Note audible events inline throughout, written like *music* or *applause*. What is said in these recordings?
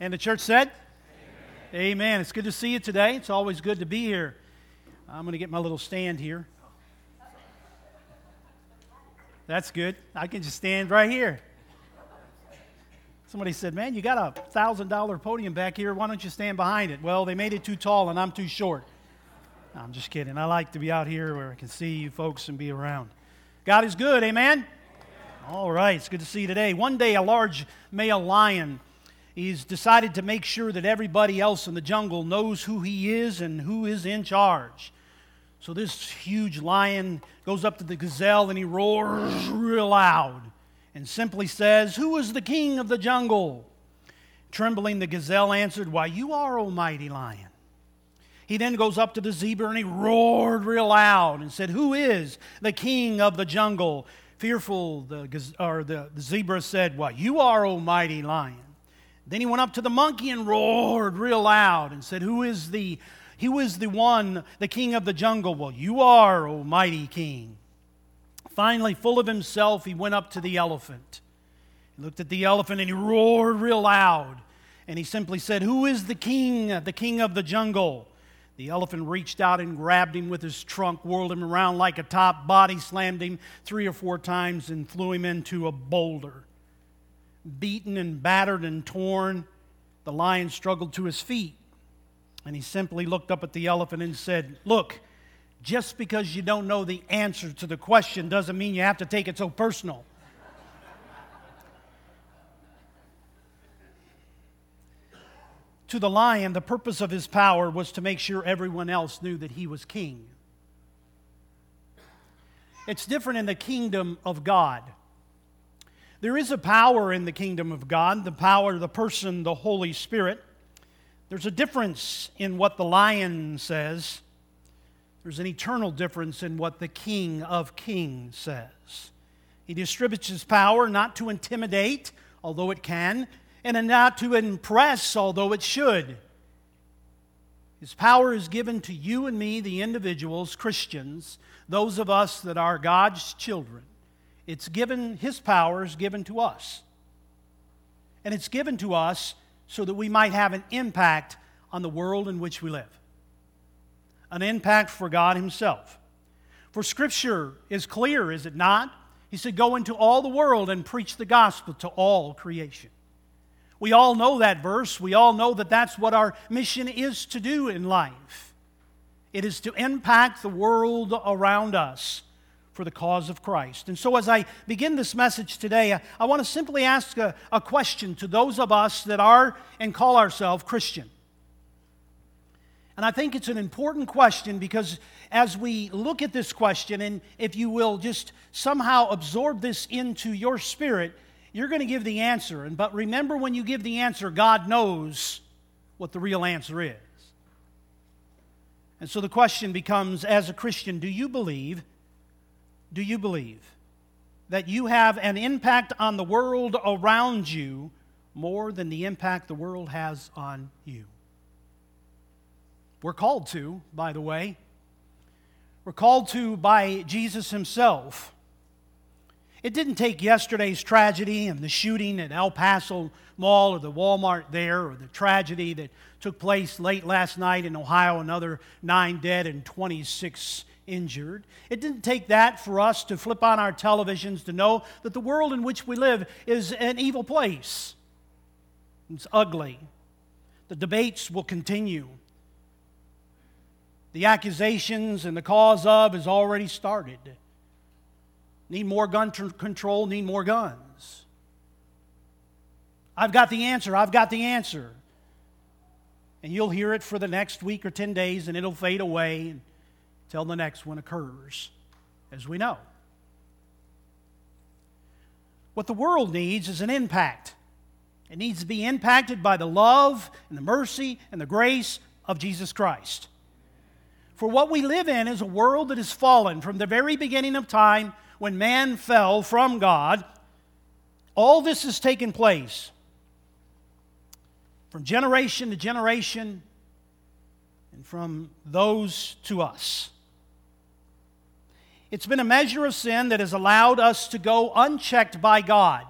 And the church said, Amen. Amen. It's good to see you today. It's always good to be here. I'm going to get my little stand here. That's good. I can just stand right here. Somebody said, Man, you got a $1,000 podium back here. Why don't you stand behind it? Well, they made it too tall and I'm too short. No, I'm just kidding. I like to be out here where I can see you folks and be around. God is good. Amen? Amen. All right. It's good to see you today. One day, a large male lion He's decided to make sure that everybody else in the jungle knows who he is and who is in charge. So this huge lion goes up to the gazelle and he roars real loud and simply says, Who is the king of the jungle? Trembling, the gazelle answered, Why, you are, O mighty lion. He then goes up to the zebra and he roared real loud and said, Who is the king of the jungle? Fearful, the, or the, the zebra said, Why, you are, O mighty lion. Then he went up to the monkey and roared real loud and said, Who is the who is the one, the king of the jungle? Well, you are, O mighty king. Finally, full of himself, he went up to the elephant. He looked at the elephant and he roared real loud. And he simply said, Who is the king, the king of the jungle? The elephant reached out and grabbed him with his trunk, whirled him around like a top, body slammed him three or four times, and flew him into a boulder beaten and battered and torn, the lion struggled to his feet. And he simply looked up at the elephant and said, Look, just because you don't know the answer to the question doesn't mean you have to take it so personal. to the lion, the purpose of his power was to make sure everyone else knew that he was king. It's different in the kingdom of God. There is a power in the kingdom of God, the power of the person, the Holy Spirit. There's a difference in what the lion says. There's an eternal difference in what the King of Kings says. He distributes his power not to intimidate, although it can, and not to impress, although it should. His power is given to you and me, the individuals, Christians, those of us that are God's children. It's given, His power is given to us. And it's given to us so that we might have an impact on the world in which we live, an impact for God Himself. For Scripture is clear, is it not? He said, Go into all the world and preach the gospel to all creation. We all know that verse. We all know that that's what our mission is to do in life. It is to impact the world around us for the cause of Christ. And so, as I begin this message today, I, I want to simply ask a, a question to those of us that are and call ourselves Christian. And I think it's an important question because as we look at this question, and if you will just somehow absorb this into your spirit, you're going to give the answer. And but remember when you give the answer, God knows what the real answer is. And so the question becomes as a Christian, do you believe do you believe that you have an impact on the world around you more than the impact the world has on you? We're called to, by the way. We're called to by Jesus himself. It didn't take yesterday's tragedy and the shooting at El Paso Mall or the Walmart there or the tragedy that took place late last night in Ohio, another nine dead and 26 injured. It didn't take that for us to flip on our televisions to know that the world in which we live is an evil place. It's ugly. The debates will continue. The accusations and the cause of has already started. Need more gun control, need more guns. I've got the answer, I've got the answer. And you'll hear it for the next week or 10 days and it'll fade away till the next one occurs, as we know. What the world needs is an impact. It needs to be impacted by the love and the mercy and the grace of Jesus Christ. For what we live in is a world that has fallen from the very beginning of time when man fell from God. All this has taken place from generation to generation and from those to us. It's been a measure of sin that has allowed us to go unchecked by God.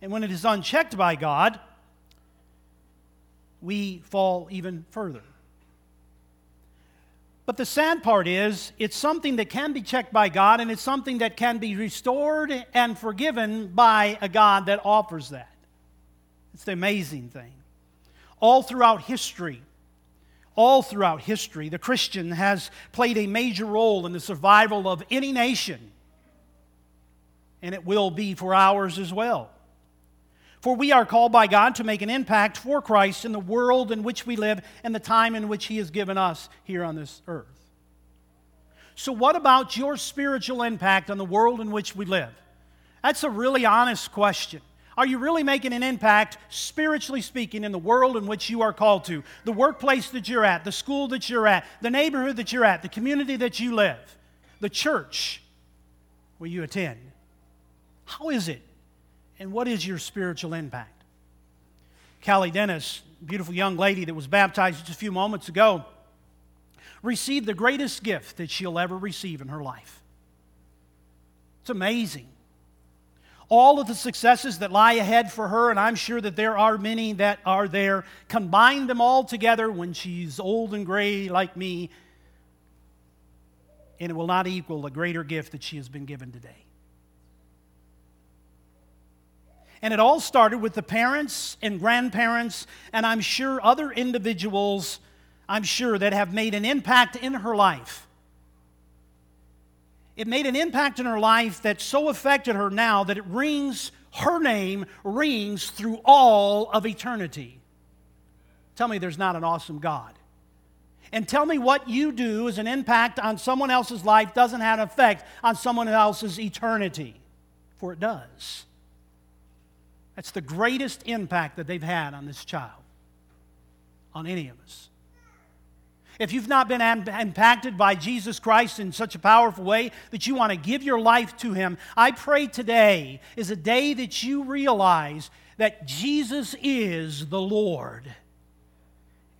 And when it is unchecked by God, we fall even further. But the sad part is, it's something that can be checked by God, and it's something that can be restored and forgiven by a God that offers that. It's the amazing thing. All throughout history, all throughout history, the Christian has played a major role in the survival of any nation, and it will be for ours as well. For we are called by God to make an impact for Christ in the world in which we live and the time in which He has given us here on this earth. So, what about your spiritual impact on the world in which we live? That's a really honest question. Are you really making an impact, spiritually speaking, in the world in which you are called to? The workplace that you're at, the school that you're at, the neighborhood that you're at, the community that you live, the church where you attend. How is it? And what is your spiritual impact? Callie Dennis, beautiful young lady that was baptized just a few moments ago, received the greatest gift that she'll ever receive in her life. It's amazing all of the successes that lie ahead for her, and I'm sure that there are many that are there, combine them all together when she's old and gray like me, and it will not equal the greater gift that she has been given today. And it all started with the parents and grandparents, and I'm sure other individuals, I'm sure, that have made an impact in her life it made an impact in her life that so affected her now that it rings, her name rings through all of eternity. Tell me there's not an awesome God. And tell me what you do as an impact on someone else's life doesn't have an effect on someone else's eternity. For it does. That's the greatest impact that they've had on this child, on any of us. If you've not been impacted by Jesus Christ in such a powerful way that you want to give your life to Him, I pray today is a day that you realize that Jesus is the Lord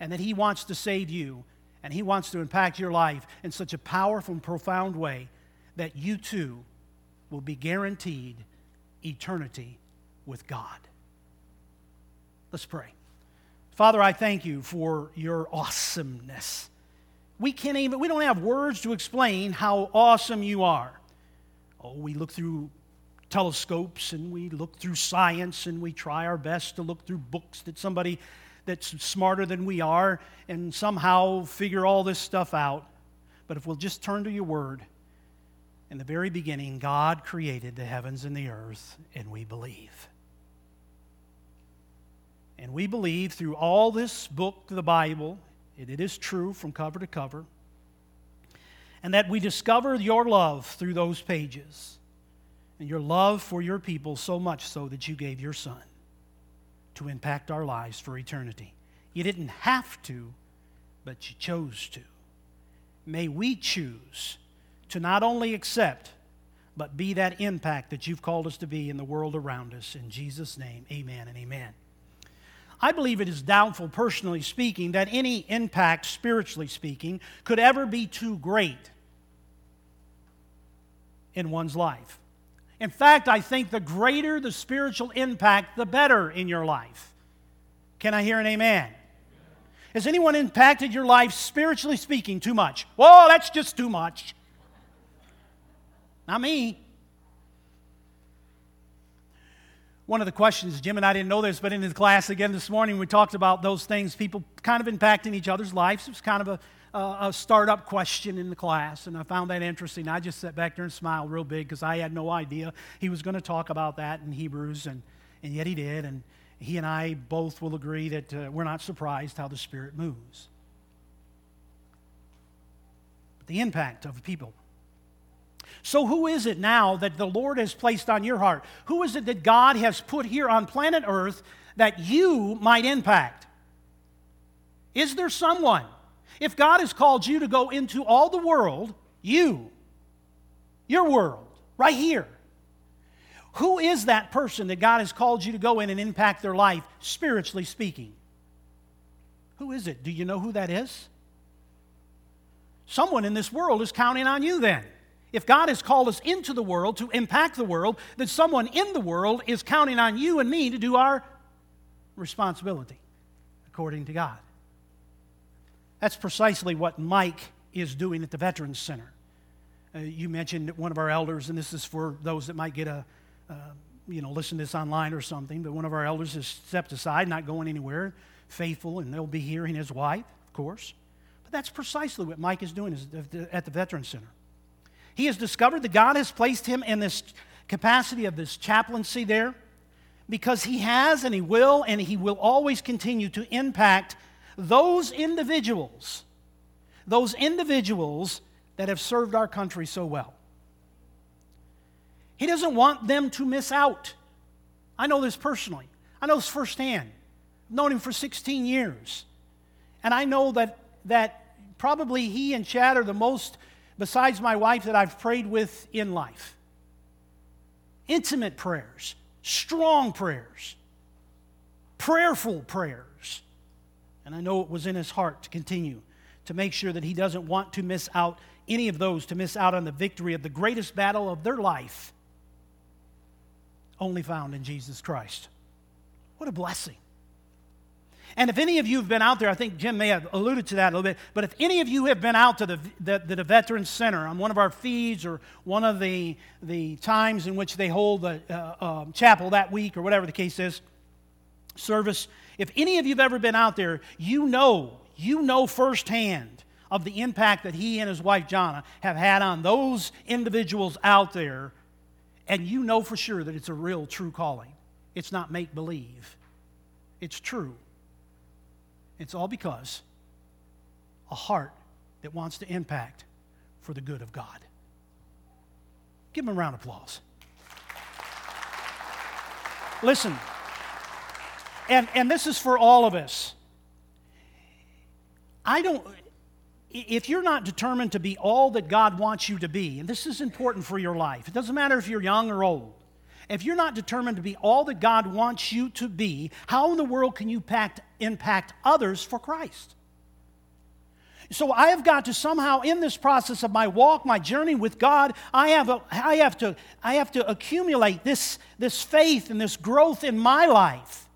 and that He wants to save you and He wants to impact your life in such a powerful and profound way that you too will be guaranteed eternity with God. Let's pray. Father, I thank you for your awesomeness. We can't even, we don't have words to explain how awesome you are. Oh, we look through telescopes and we look through science and we try our best to look through books that somebody that's smarter than we are and somehow figure all this stuff out. But if we'll just turn to your word, in the very beginning, God created the heavens and the earth, and we believe. And we believe through all this book, the Bible, and it is true from cover to cover, and that we discover your love through those pages, and your love for your people so much so that you gave your Son to impact our lives for eternity. You didn't have to, but you chose to. May we choose to not only accept, but be that impact that you've called us to be in the world around us. In Jesus' name, amen and amen. I believe it is doubtful, personally speaking, that any impact, spiritually speaking, could ever be too great in one's life. In fact, I think the greater the spiritual impact, the better in your life. Can I hear an amen? Has anyone impacted your life, spiritually speaking, too much? Whoa, that's just too much. Not me. One of the questions, Jim and I didn't know this, but in the class again this morning, we talked about those things, people kind of impacting each other's lives. It was kind of a, a, a startup question in the class, and I found that interesting. I just sat back there and smiled real big because I had no idea he was going to talk about that in Hebrews, and, and yet he did. And he and I both will agree that uh, we're not surprised how the Spirit moves. But the impact of people so, who is it now that the Lord has placed on your heart? Who is it that God has put here on planet Earth that you might impact? Is there someone? If God has called you to go into all the world, you, your world, right here, who is that person that God has called you to go in and impact their life, spiritually speaking? Who is it? Do you know who that is? Someone in this world is counting on you then. If God has called us into the world to impact the world, then someone in the world is counting on you and me to do our responsibility. according to God. That's precisely what Mike is doing at the Veterans Center. Uh, you mentioned one of our elders, and this is for those that might get a, uh, you know, listen to this online or something, but one of our elders has stepped aside, not going anywhere, faithful, and they'll be hearing his wife, of course. But that's precisely what Mike is doing at the Veterans Center. He has discovered that God has placed him in this capacity of this chaplaincy there because he has and he will and he will always continue to impact those individuals, those individuals that have served our country so well. He doesn't want them to miss out. I know this personally. I know this firsthand. I've known him for 16 years. And I know that, that probably he and Chad are the most, besides my wife, that I've prayed with in life. Intimate prayers, strong prayers, prayerful prayers. And I know it was in his heart to continue to make sure that he doesn't want to miss out any of those, to miss out on the victory of the greatest battle of their life, only found in Jesus Christ. What a blessing. And if any of you have been out there, I think Jim may have alluded to that a little bit, but if any of you have been out to the, the, the Veterans Center on one of our feeds or one of the, the times in which they hold the uh, uh, chapel that week or whatever the case is, service, if any of you have ever been out there, you know, you know firsthand of the impact that he and his wife, Jana, have had on those individuals out there, and you know for sure that it's a real, true calling. It's not make believe, it's true. It's all because a heart that wants to impact for the good of God. Give him a round of applause. Listen, and, and this is for all of us. I don't, if you're not determined to be all that God wants you to be, and this is important for your life, it doesn't matter if you're young or old, if you're not determined to be all that God wants you to be, how in the world can you impact, impact others for Christ? So I have got to somehow, in this process of my walk, my journey with God, I have, a, I have, to, I have to accumulate this, this faith and this growth in my life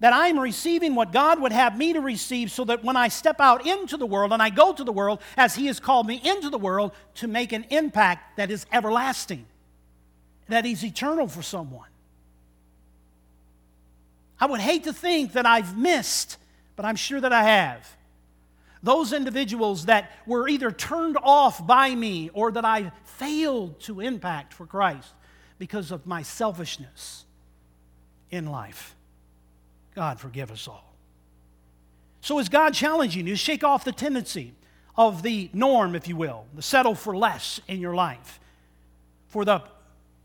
that I'm receiving what God would have me to receive so that when I step out into the world and I go to the world as He has called me into the world to make an impact that is everlasting that He's eternal for someone. I would hate to think that I've missed, but I'm sure that I have. Those individuals that were either turned off by me or that I failed to impact for Christ because of my selfishness in life. God forgive us all. So, is God challenging you to shake off the tendency of the norm, if you will, the settle for less in your life, for the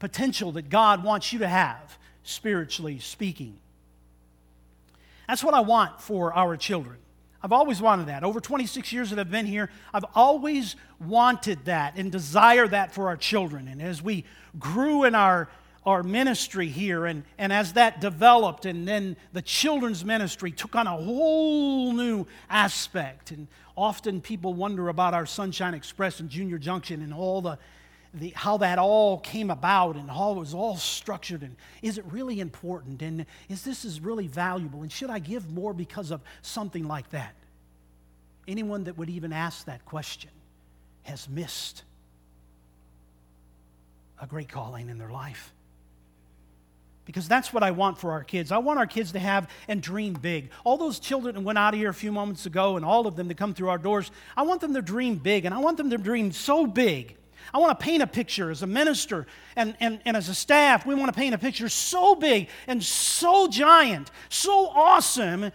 potential that God wants you to have, spiritually speaking. That's what I want for our children. I've always wanted that. Over 26 years that I've been here, I've always wanted that and desire that for our children. And as we grew in our, our ministry here, and, and as that developed, and then the children's ministry took on a whole new aspect. And often people wonder about our Sunshine Express and Junior Junction and all the the, how that all came about and how it was all structured and is it really important and is this is really valuable and should I give more because of something like that? Anyone that would even ask that question has missed a great calling in their life. Because that's what I want for our kids. I want our kids to have and dream big. All those children that went out of here a few moments ago, and all of them that come through our doors, I want them to dream big. And I want them to dream so big I want to paint a picture as a minister and, and, and as a staff. We want to paint a picture so big and so giant, so awesome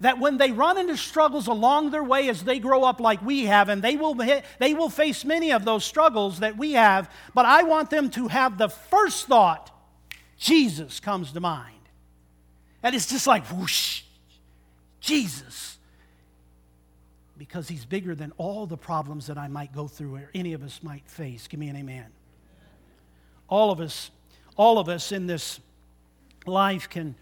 that when they run into struggles along their way as they grow up like we have, and they will, they will face many of those struggles that we have, but I want them to have the first thought Jesus comes to mind. And it's just like whoosh, Jesus because he's bigger than all the problems that I might go through or any of us might face. Give me an amen. All of us, all of us in this life can,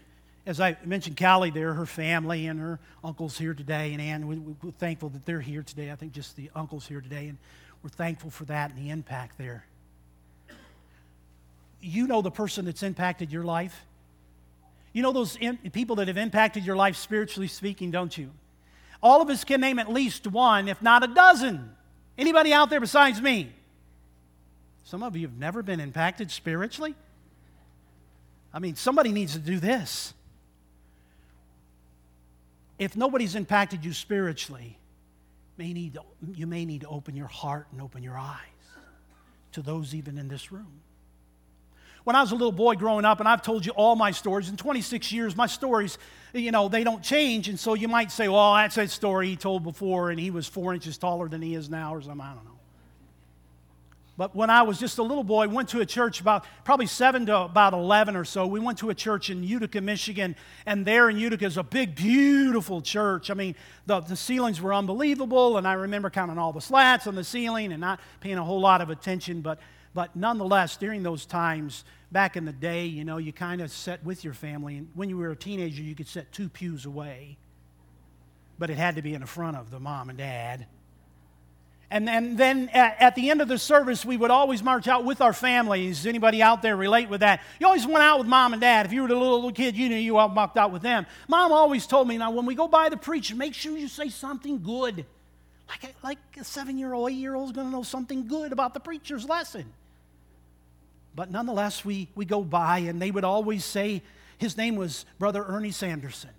as I mentioned, Callie there, her family and her uncles here today, and Ann, we, we're thankful that they're here today. I think just the uncles here today, and we're thankful for that and the impact there. You know the person that's impacted your life. You know those in, people that have impacted your life spiritually speaking, don't you? All of us can name at least one, if not a dozen. Anybody out there besides me? Some of you have never been impacted spiritually. I mean, somebody needs to do this. If nobody's impacted you spiritually, may need to, you may need to open your heart and open your eyes to those even in this room. When I was a little boy growing up, and I've told you all my stories, in 26 years, my stories, you know, they don't change. And so you might say, well, that's a story he told before, and he was four inches taller than he is now, or something. I don't know. But when I was just a little boy, went to a church about probably seven to about 11 or so. We went to a church in Utica, Michigan, and there in Utica is a big, beautiful church. I mean, the, the ceilings were unbelievable, and I remember counting all the slats on the ceiling and not paying a whole lot of attention. But, but nonetheless, during those times, back in the day, you know, you kind of sat with your family. And when you were a teenager, you could sit two pews away, but it had to be in the front of the mom and dad. And, and then at, at, the end of the service, we would always march out with our families. Anybody out there relate with that? You always went out with mom and dad. If you were a little, little kid, you knew you all walked out with them. Mom always told me, now when we go by the preacher, make sure you say something good. Like a, like a seven year old, eight year old is going to know something good about the preacher's lesson. But nonetheless, we, we go by, and they would always say, his name was Brother Ernie Sanderson.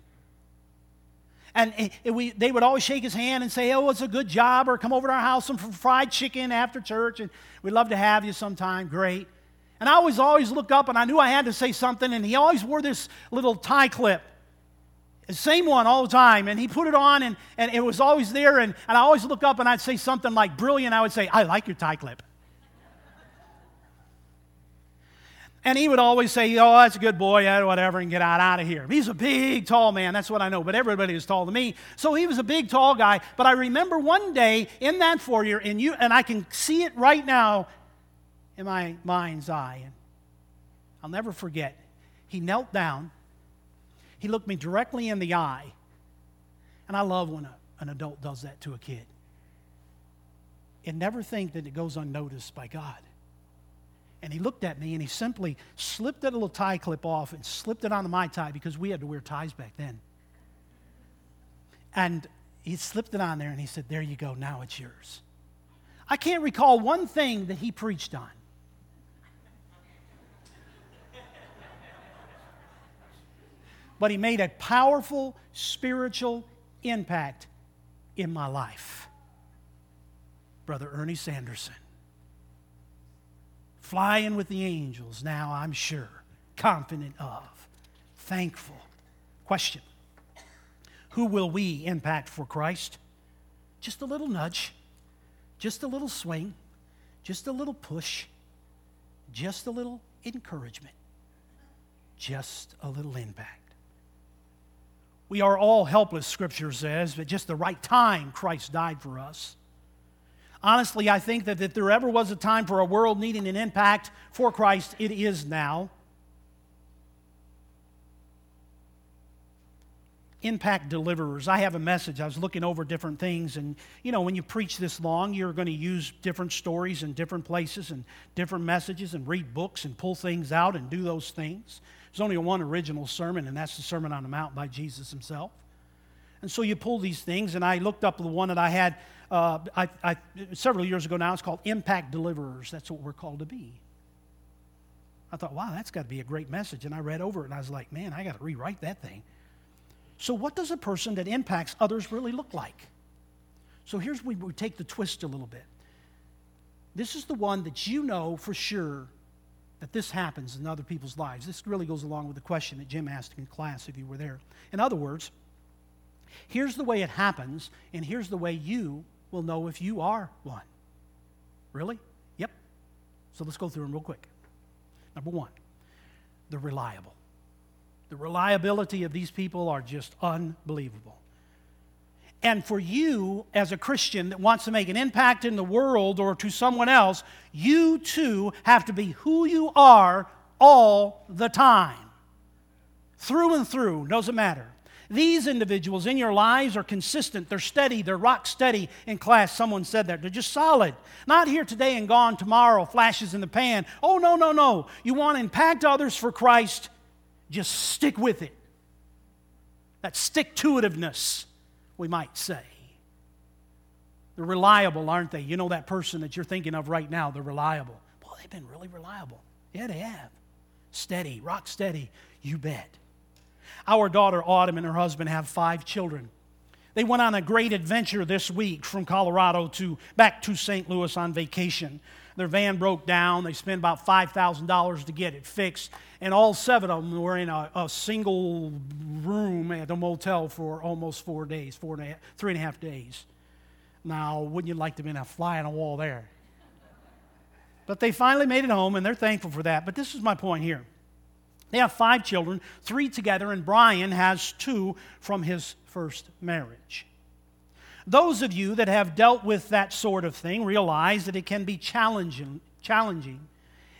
And we, they would always shake his hand and say, Oh, it's a good job, or come over to our house and fried chicken after church, and we'd love to have you sometime. Great. And I always, always look up, and I knew I had to say something, and he always wore this little tie clip. Same one all the time. And he put it on, and, and it was always there. And, and I always look up, and I'd say something like brilliant. I would say, I like your tie clip. And he would always say, Oh, that's a good boy, whatever, and get out, out of here. He's a big, tall man. That's what I know. But everybody is tall to me. So he was a big, tall guy. But I remember one day in that foyer, and, you, and I can see it right now in my mind's eye. And I'll never forget. He knelt down, he looked me directly in the eye. And I love when a, an adult does that to a kid. And never think that it goes unnoticed by God. And he looked at me and he simply slipped that little tie clip off and slipped it onto my tie because we had to wear ties back then. And he slipped it on there and he said, There you go, now it's yours. I can't recall one thing that he preached on. But he made a powerful spiritual impact in my life. Brother Ernie Sanderson flying with the angels now, I'm sure, confident of, thankful. Question Who will we impact for Christ? Just a little nudge, just a little swing, just a little push, just a little encouragement, just a little impact. We are all helpless, Scripture says, but just the right time Christ died for us. Honestly, I think that if there ever was a time for a world needing an impact for Christ, it is now. Impact deliverers. I have a message. I was looking over different things, and you know, when you preach this long, you're going to use different stories in different places and different messages and read books and pull things out and do those things. There's only one original sermon, and that's the Sermon on the Mount by Jesus himself. And so you pull these things, and I looked up the one that I had uh, I, I, several years ago now. It's called Impact Deliverers. That's what we're called to be. I thought, wow, that's got to be a great message. And I read over it, and I was like, man, I got to rewrite that thing. So, what does a person that impacts others really look like? So, here's where we take the twist a little bit. This is the one that you know for sure that this happens in other people's lives. This really goes along with the question that Jim asked in class if you were there. In other words, Here's the way it happens, and here's the way you will know if you are one. Really? Yep. So let's go through them real quick. Number one, they're reliable. The reliability of these people are just unbelievable. And for you, as a Christian that wants to make an impact in the world or to someone else, you too have to be who you are all the time. Through and through, doesn't matter. These individuals in your lives are consistent. They're steady. They're rock steady. In class, someone said that. They're just solid. Not here today and gone tomorrow, flashes in the pan. Oh, no, no, no. You want to impact others for Christ. just stick with it. That stick to itiveness, we might say. They're reliable, aren't they? You know that person that you're thinking of right now, they're reliable. Boy, they've been really reliable. Yeah, they have. Steady, rock steady, you bet. Our daughter Autumn and her husband have five children. They went on a great adventure this week from Colorado to back to St. Louis on vacation. Their van broke down. They spent about $5,000 to get it fixed. And all seven of them were in a, a, single room at a motel for almost four days, four and a half, three and a half days. Now, wouldn't you like to have been a fly on a wall there? But they finally made it home, and they're thankful for that. But this is my point here. They have five children, three together, and Brian has two from his first marriage. Those of you that have dealt with that sort of thing realize that it can be challenging, challenging,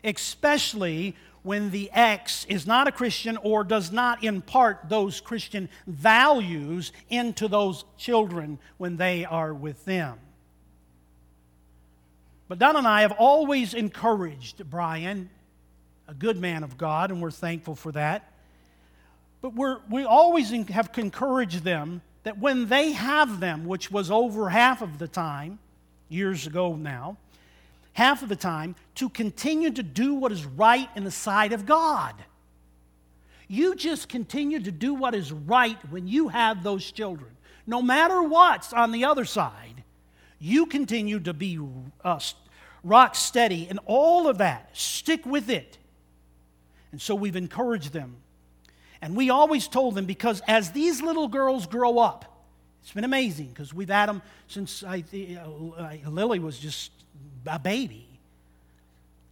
especially when the ex is not a Christian or does not impart those Christian values into those children when they are with them. But Don and I have always encouraged Brian, a good man of God, and we're thankful for that. But we're, we always have encouraged them that when they have them, which was over half of the time, years ago now, half of the time, to continue to do what is right in the sight of God. You just continue to do what is right when you have those children. No matter what's on the other side, you continue to be uh, rock steady and all of that. Stick with it. And so we've encouraged them and we always told them because as these little girls grow up, it's been amazing because we've had them since I, Lily was just a baby.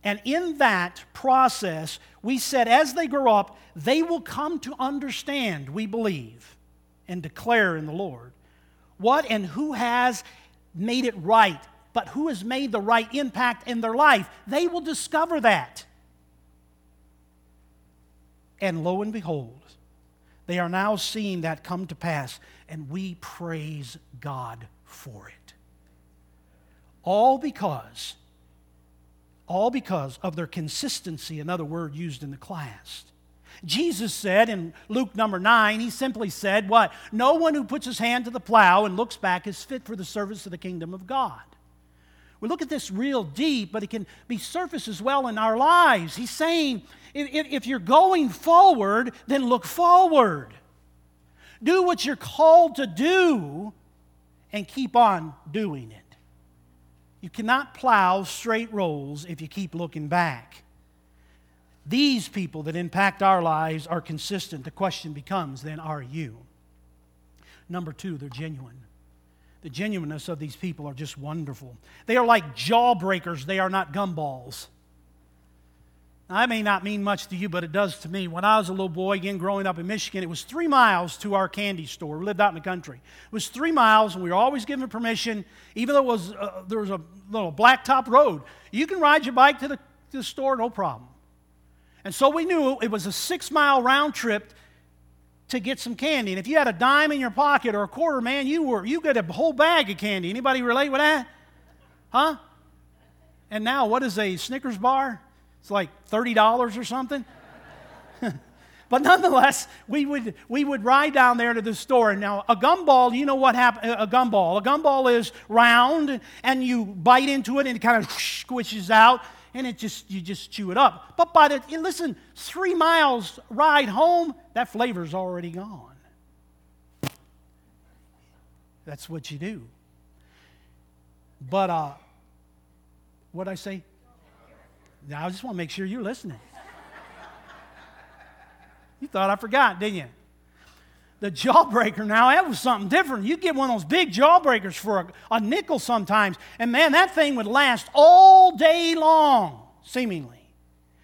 And in that process, we said as they grow up, they will come to understand, we believe, and declare in the Lord what and who has made it right, but who has made the right impact in their life. They will discover that. And lo and behold, they are now seeing that come to pass, and we praise God for it. All because, all because of their consistency, another word used in the class. Jesus said in Luke number 9, he simply said, What? No one who puts his hand to the plow and looks back is fit for the service of the kingdom of God. We look at this real deep, but it can be surface as well in our lives. He's saying, if you're going forward, then look forward. Do what you're called to do and keep on doing it. You cannot plow straight rows if you keep looking back. These people that impact our lives are consistent. The question becomes then, are you? Number two, they're genuine. The genuineness of these people are just wonderful. They are like jawbreakers, they are not gumballs. Now, that may not mean much to you, but it does to me. When I was a little boy, again, growing up in Michigan, it was three miles to our candy store. We lived out in the country. It was three miles, and we were always given permission, even though it was, uh, there was a little blacktop road. You can ride your bike to the, to the store, no problem. And so we knew it was a six mile round trip to get some candy. And if you had a dime in your pocket or a quarter, man, you were you get a whole bag of candy. Anybody relate with that? Huh? And now what is a Snickers bar? It's like $30 or something. *laughs* but nonetheless, we would, we would ride down there to the store. Now, a gumball, you know what happened? A gumball. A gumball is round, and you bite into it, and it kind of squishes out and it just you just chew it up. But by the listen, three miles ride home, that flavor's already gone. That's what you do. But uh, what I say? Now I just want to make sure you're listening. You thought I forgot, didn't you? The jawbreaker now, that was something different. You get one of those big jawbreakers for a, a nickel sometimes, and man, that thing would last all day long, seemingly.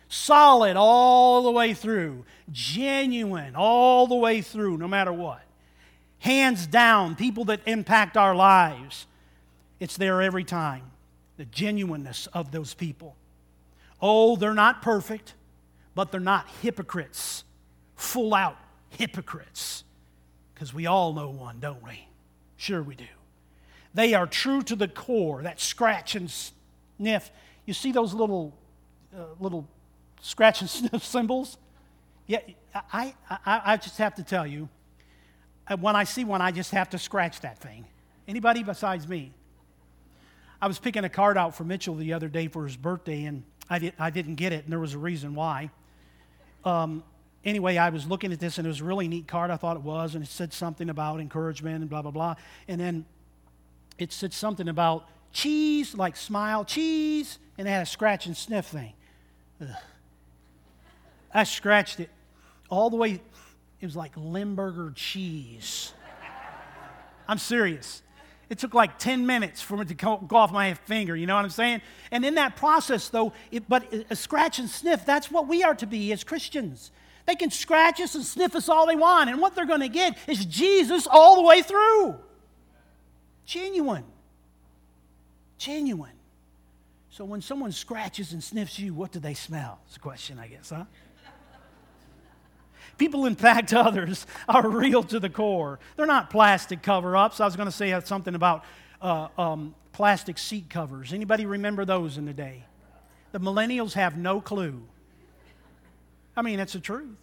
Solid all the way through, genuine all the way through, no matter what. Hands down, people that impact our lives, it's there every time. The genuineness of those people. Oh, they're not perfect, but they're not hypocrites, full out hypocrites. Because we all know one, don't we? Sure, we do. They are true to the core, that scratch and sniff. You see those little, uh, little scratch and *laughs* sniff symbols? Yeah, I, I, I just have to tell you, uh, when I see one, I just have to scratch that thing. Anybody besides me? I was picking a card out for Mitchell the other day for his birthday, and I, did, I didn't get it, and there was a reason why. Um, anyway, I was looking at this, and it was a really neat card. I thought it was, and it said something about encouragement and blah, blah, blah. And then it said something about cheese, like smile, cheese, and it had a scratch and sniff thing. Ugh. I scratched it all the way, it was like Limburger cheese. I'm serious. It took like 10 minutes for it to go off my finger, you know what I'm saying? And in that process, though, it, but a scratch and sniff, that's what we are to be as Christians. They can scratch us and sniff us all they want, and what they're going to get is Jesus all the way through. Genuine. Genuine. So when someone scratches and sniffs you, what do they smell? It's a question, I guess, huh? People impact *laughs* others are real to the core. They're not plastic cover ups. I was going to say something about uh, um, plastic seat covers. Anybody remember those in the day? The millennials have no clue. I mean, that's the truth.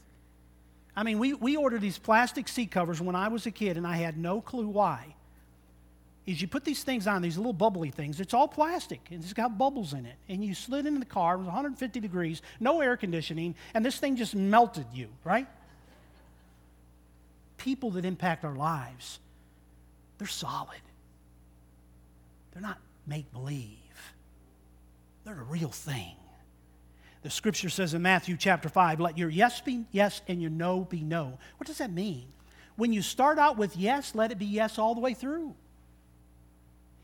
I mean, we, we ordered these plastic seat covers when I was a kid, and I had no clue why. Is you put these things on, these little bubbly things, it's all plastic, and it's got bubbles in it. And you slid into the car, it was 150 degrees, no air conditioning, and this thing just melted you, right? people that impact our lives, they're solid. They're not make believe, they're a real thing. The scripture says in Matthew chapter 5, let your yes be yes and your no be no. What does that mean? When you start out with yes, let it be yes all the way through.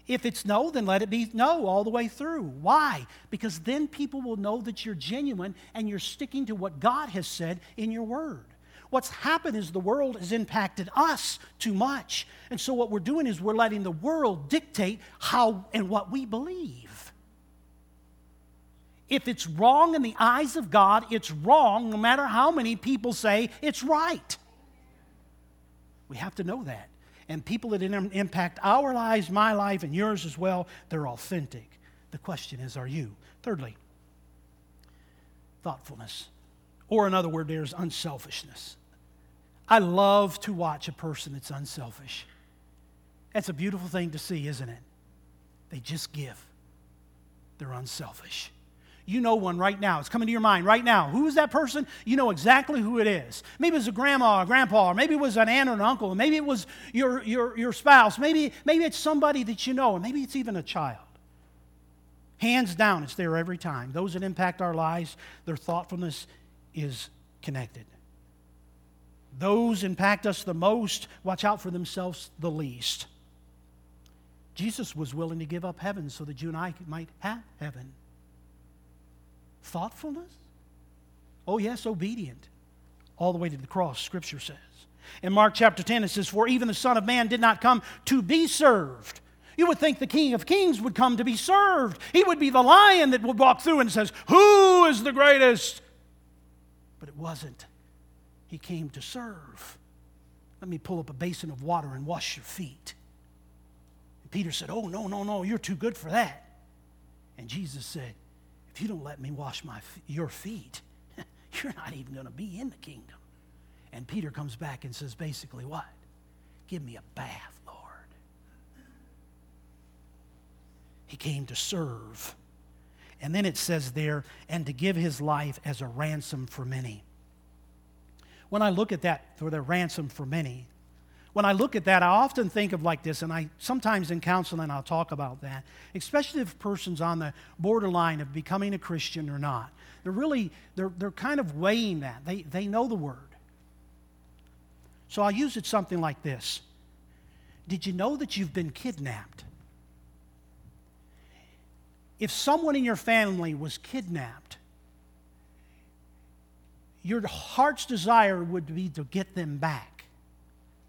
If it's no, then let it be no all the way through. Why? Because then people will know that you're genuine and you're sticking to what God has said in your word. What's happened is the world has impacted us too much. And so what we're doing is we're letting the world dictate how and what we believe. If it's wrong in the eyes of God, it's wrong no matter how many people say it's right. We have to know that. And people that impact our lives, my life, and yours as well, they're authentic. The question is, are you? Thirdly, thoughtfulness. Or another word there is unselfishness. I love to watch a person that's unselfish. That's a beautiful thing to see, isn't it? They just give. They're unselfish. You know one right now. It's coming to your mind right now. Who is that person? You know exactly who it is. Maybe it was a grandma or grandpa, or maybe it was an aunt or an uncle, or maybe it was your, your, your spouse. Maybe, maybe it's somebody that you know, or maybe it's even a child. Hands down, it's there every time. Those that impact our lives, their thoughtfulness is connected. Those impact us the most watch out for themselves the least. Jesus was willing to give up heaven so that you and I might have heaven. Thoughtfulness? Oh, yes, obedient. All the way to the cross, Scripture says. In Mark chapter 10, it says, For even the Son of Man did not come to be served. You would think the King of Kings would come to be served. He would be the lion that would walk through and says, Who is the greatest? But it wasn't. He came to serve. Let me pull up a basin of water and wash your feet. And Peter said, Oh, no, no, no, you're too good for that. And Jesus said, If you don't let me wash my, your feet, *laughs* you're not even going to be in the kingdom. And Peter comes back and says, basically, what? Give me a bath, Lord. He came to serve. And then it says there, and to give his life as a ransom for many. When I look at that for the ransom for many, when I look at that, I often think of like this, and I sometimes in counseling I'll talk about that, especially if a person's on the borderline of becoming a Christian or not. They're really, they're, they're kind of weighing that. They, they know the word. So I'll use it something like this Did you know that you've been kidnapped? If someone in your family was kidnapped, your heart's desire would be to get them back,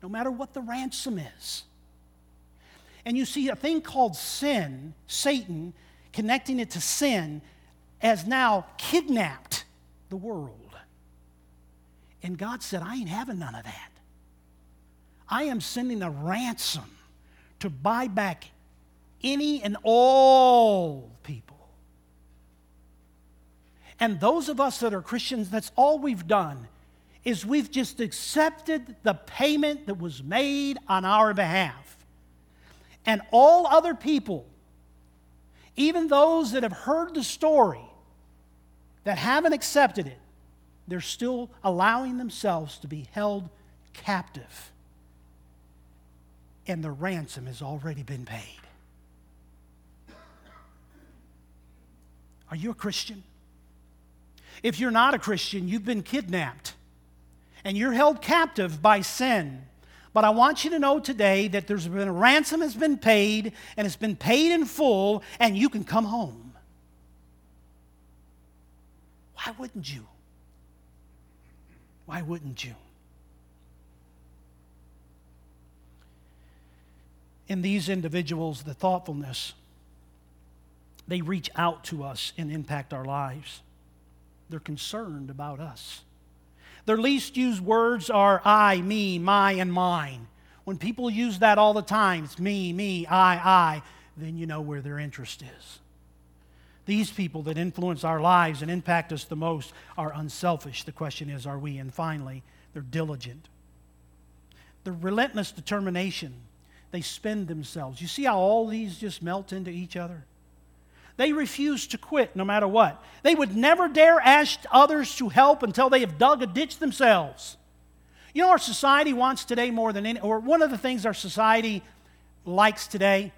no matter what the ransom is. And you see, a thing called sin, Satan, connecting it to sin, has now kidnapped the world. And God said, I ain't having none of that. I am sending a ransom to buy back any and all people. And those of us that are Christians, that's all we've done is we've just accepted the payment that was made on our behalf. And all other people, even those that have heard the story, that haven't accepted it, they're still allowing themselves to be held captive. And the ransom has already been paid. Are you a Christian? If you're not a Christian, you've been kidnapped and you're held captive by sin. But I want you to know today that there's been a ransom has been paid and it's been paid in full and you can come home. Why wouldn't you? Why wouldn't you? In these individuals, the thoughtfulness, they reach out to us and impact our lives. They're concerned about us. Their least used words are I, me, my, and mine. When people use that all the time, it's me, me, I, I, then you know where their interest is. These people that influence our lives and impact us the most are unselfish. The question is, are we? And finally, they're diligent. The relentless determination, they spend themselves. You see how all these just melt into each other? They refuse to quit no matter what. They would never dare ask others to help until they have dug a ditch themselves. You know, our society wants today more than any, or one of the things our society likes today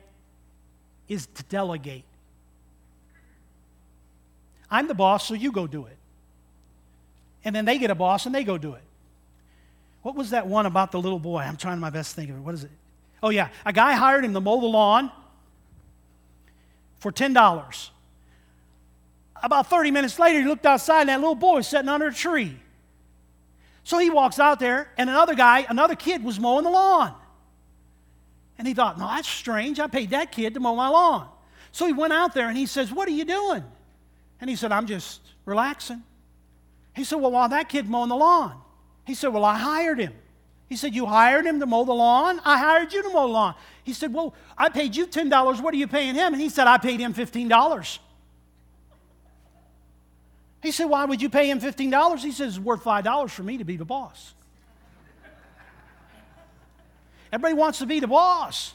is to delegate. I'm the boss, so you go do it. And then they get a boss and they go do it. What was that one about the little boy? I'm trying my best to think of it. What is it? Oh, yeah. A guy hired him to mow the lawn for $10. About 30 minutes later, he looked outside and that little boy was sitting under a tree. So he walks out there, and another guy, another kid, was mowing the lawn. And he thought, no, that's strange. I paid that kid to mow my lawn. So he went out there and he says, What are you doing? And he said, I'm just relaxing. He said, Well, while that kid mowing the lawn? He said, Well, I hired him. He said, You hired him to mow the lawn? I hired you to mow the lawn. He said, Well, I paid you $10. What are you paying him? And he said, I paid him $15. He said, Why would you pay him $15? He says, It's worth $5 for me to be the boss. Everybody wants to be the boss.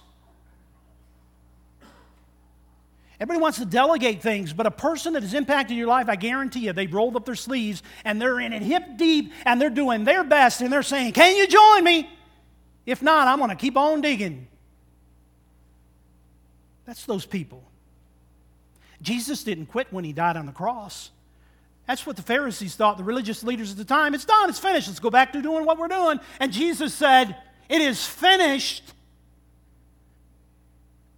Everybody wants to delegate things, but a person that has impacted your life, I guarantee you, they've rolled up their sleeves and they're in it hip deep and they're doing their best and they're saying, Can you join me? If not, I'm going to keep on digging. That's those people. Jesus didn't quit when he died on the cross. That's what the Pharisees thought, the religious leaders at the time. It's done, it's finished. Let's go back to doing what we're doing. And Jesus said, It is finished.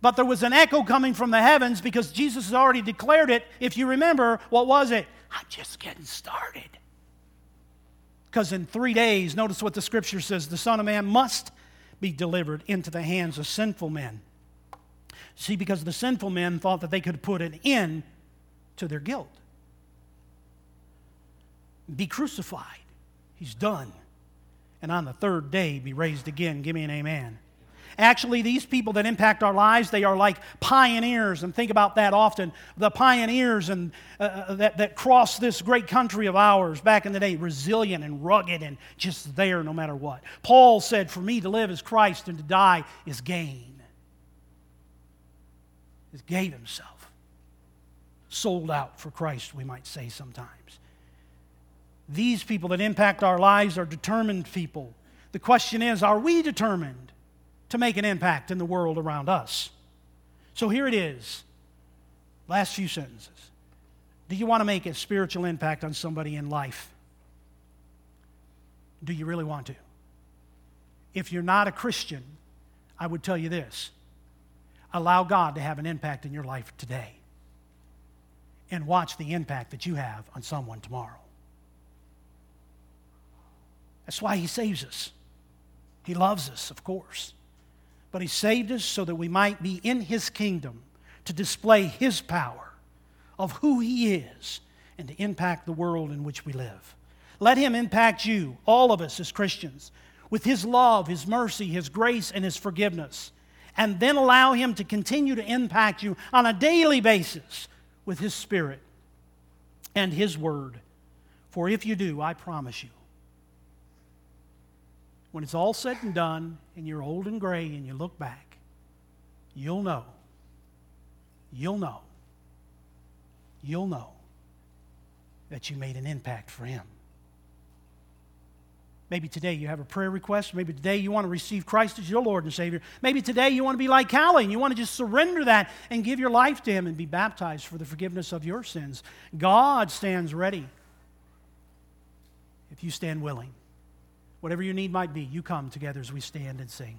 But there was an echo coming from the heavens because Jesus has already declared it. If you remember, what was it? I'm just getting started. Because in three days, notice what the scripture says the Son of Man must be delivered into the hands of sinful men. See, because the sinful men thought that they could put an end to their guilt. Be crucified. He's done. And on the third day, be raised again. Give me an amen. Actually, these people that impact our lives, they are like pioneers, and think about that often. The pioneers and, uh, uh, that, that crossed this great country of ours back in the day, resilient and rugged and just there no matter what. Paul said, For me to live is Christ, and to die is gain. He gave himself, sold out for Christ, we might say sometimes. These people that impact our lives are determined people. The question is, are we determined? To make an impact in the world around us. So here it is. Last few sentences. Do you want to make a spiritual impact on somebody in life? Do you really want to? If you're not a Christian, I would tell you this allow God to have an impact in your life today and watch the impact that you have on someone tomorrow. That's why He saves us. He loves us, of course but He saved us so that we might be in His kingdom to display His power of who He is and to impact the world in which we live. Let Him impact you, all of us as Christians, with His love, His mercy, His grace, and His forgiveness. And then allow Him to continue to impact you on a daily basis with His Spirit and His Word. For if you do, I promise you, when it's all said and done and you're old and gray and you look back, you'll know, you'll know, you'll know that you made an impact for Him. Maybe today you have a prayer request. Maybe today you want to receive Christ as your Lord and Savior. Maybe today you want to be like Callie and you want to just surrender that and give your life to Him and be baptized for the forgiveness of your sins. God stands ready if you stand willing. Whatever your need might be, you come together as we stand and sing.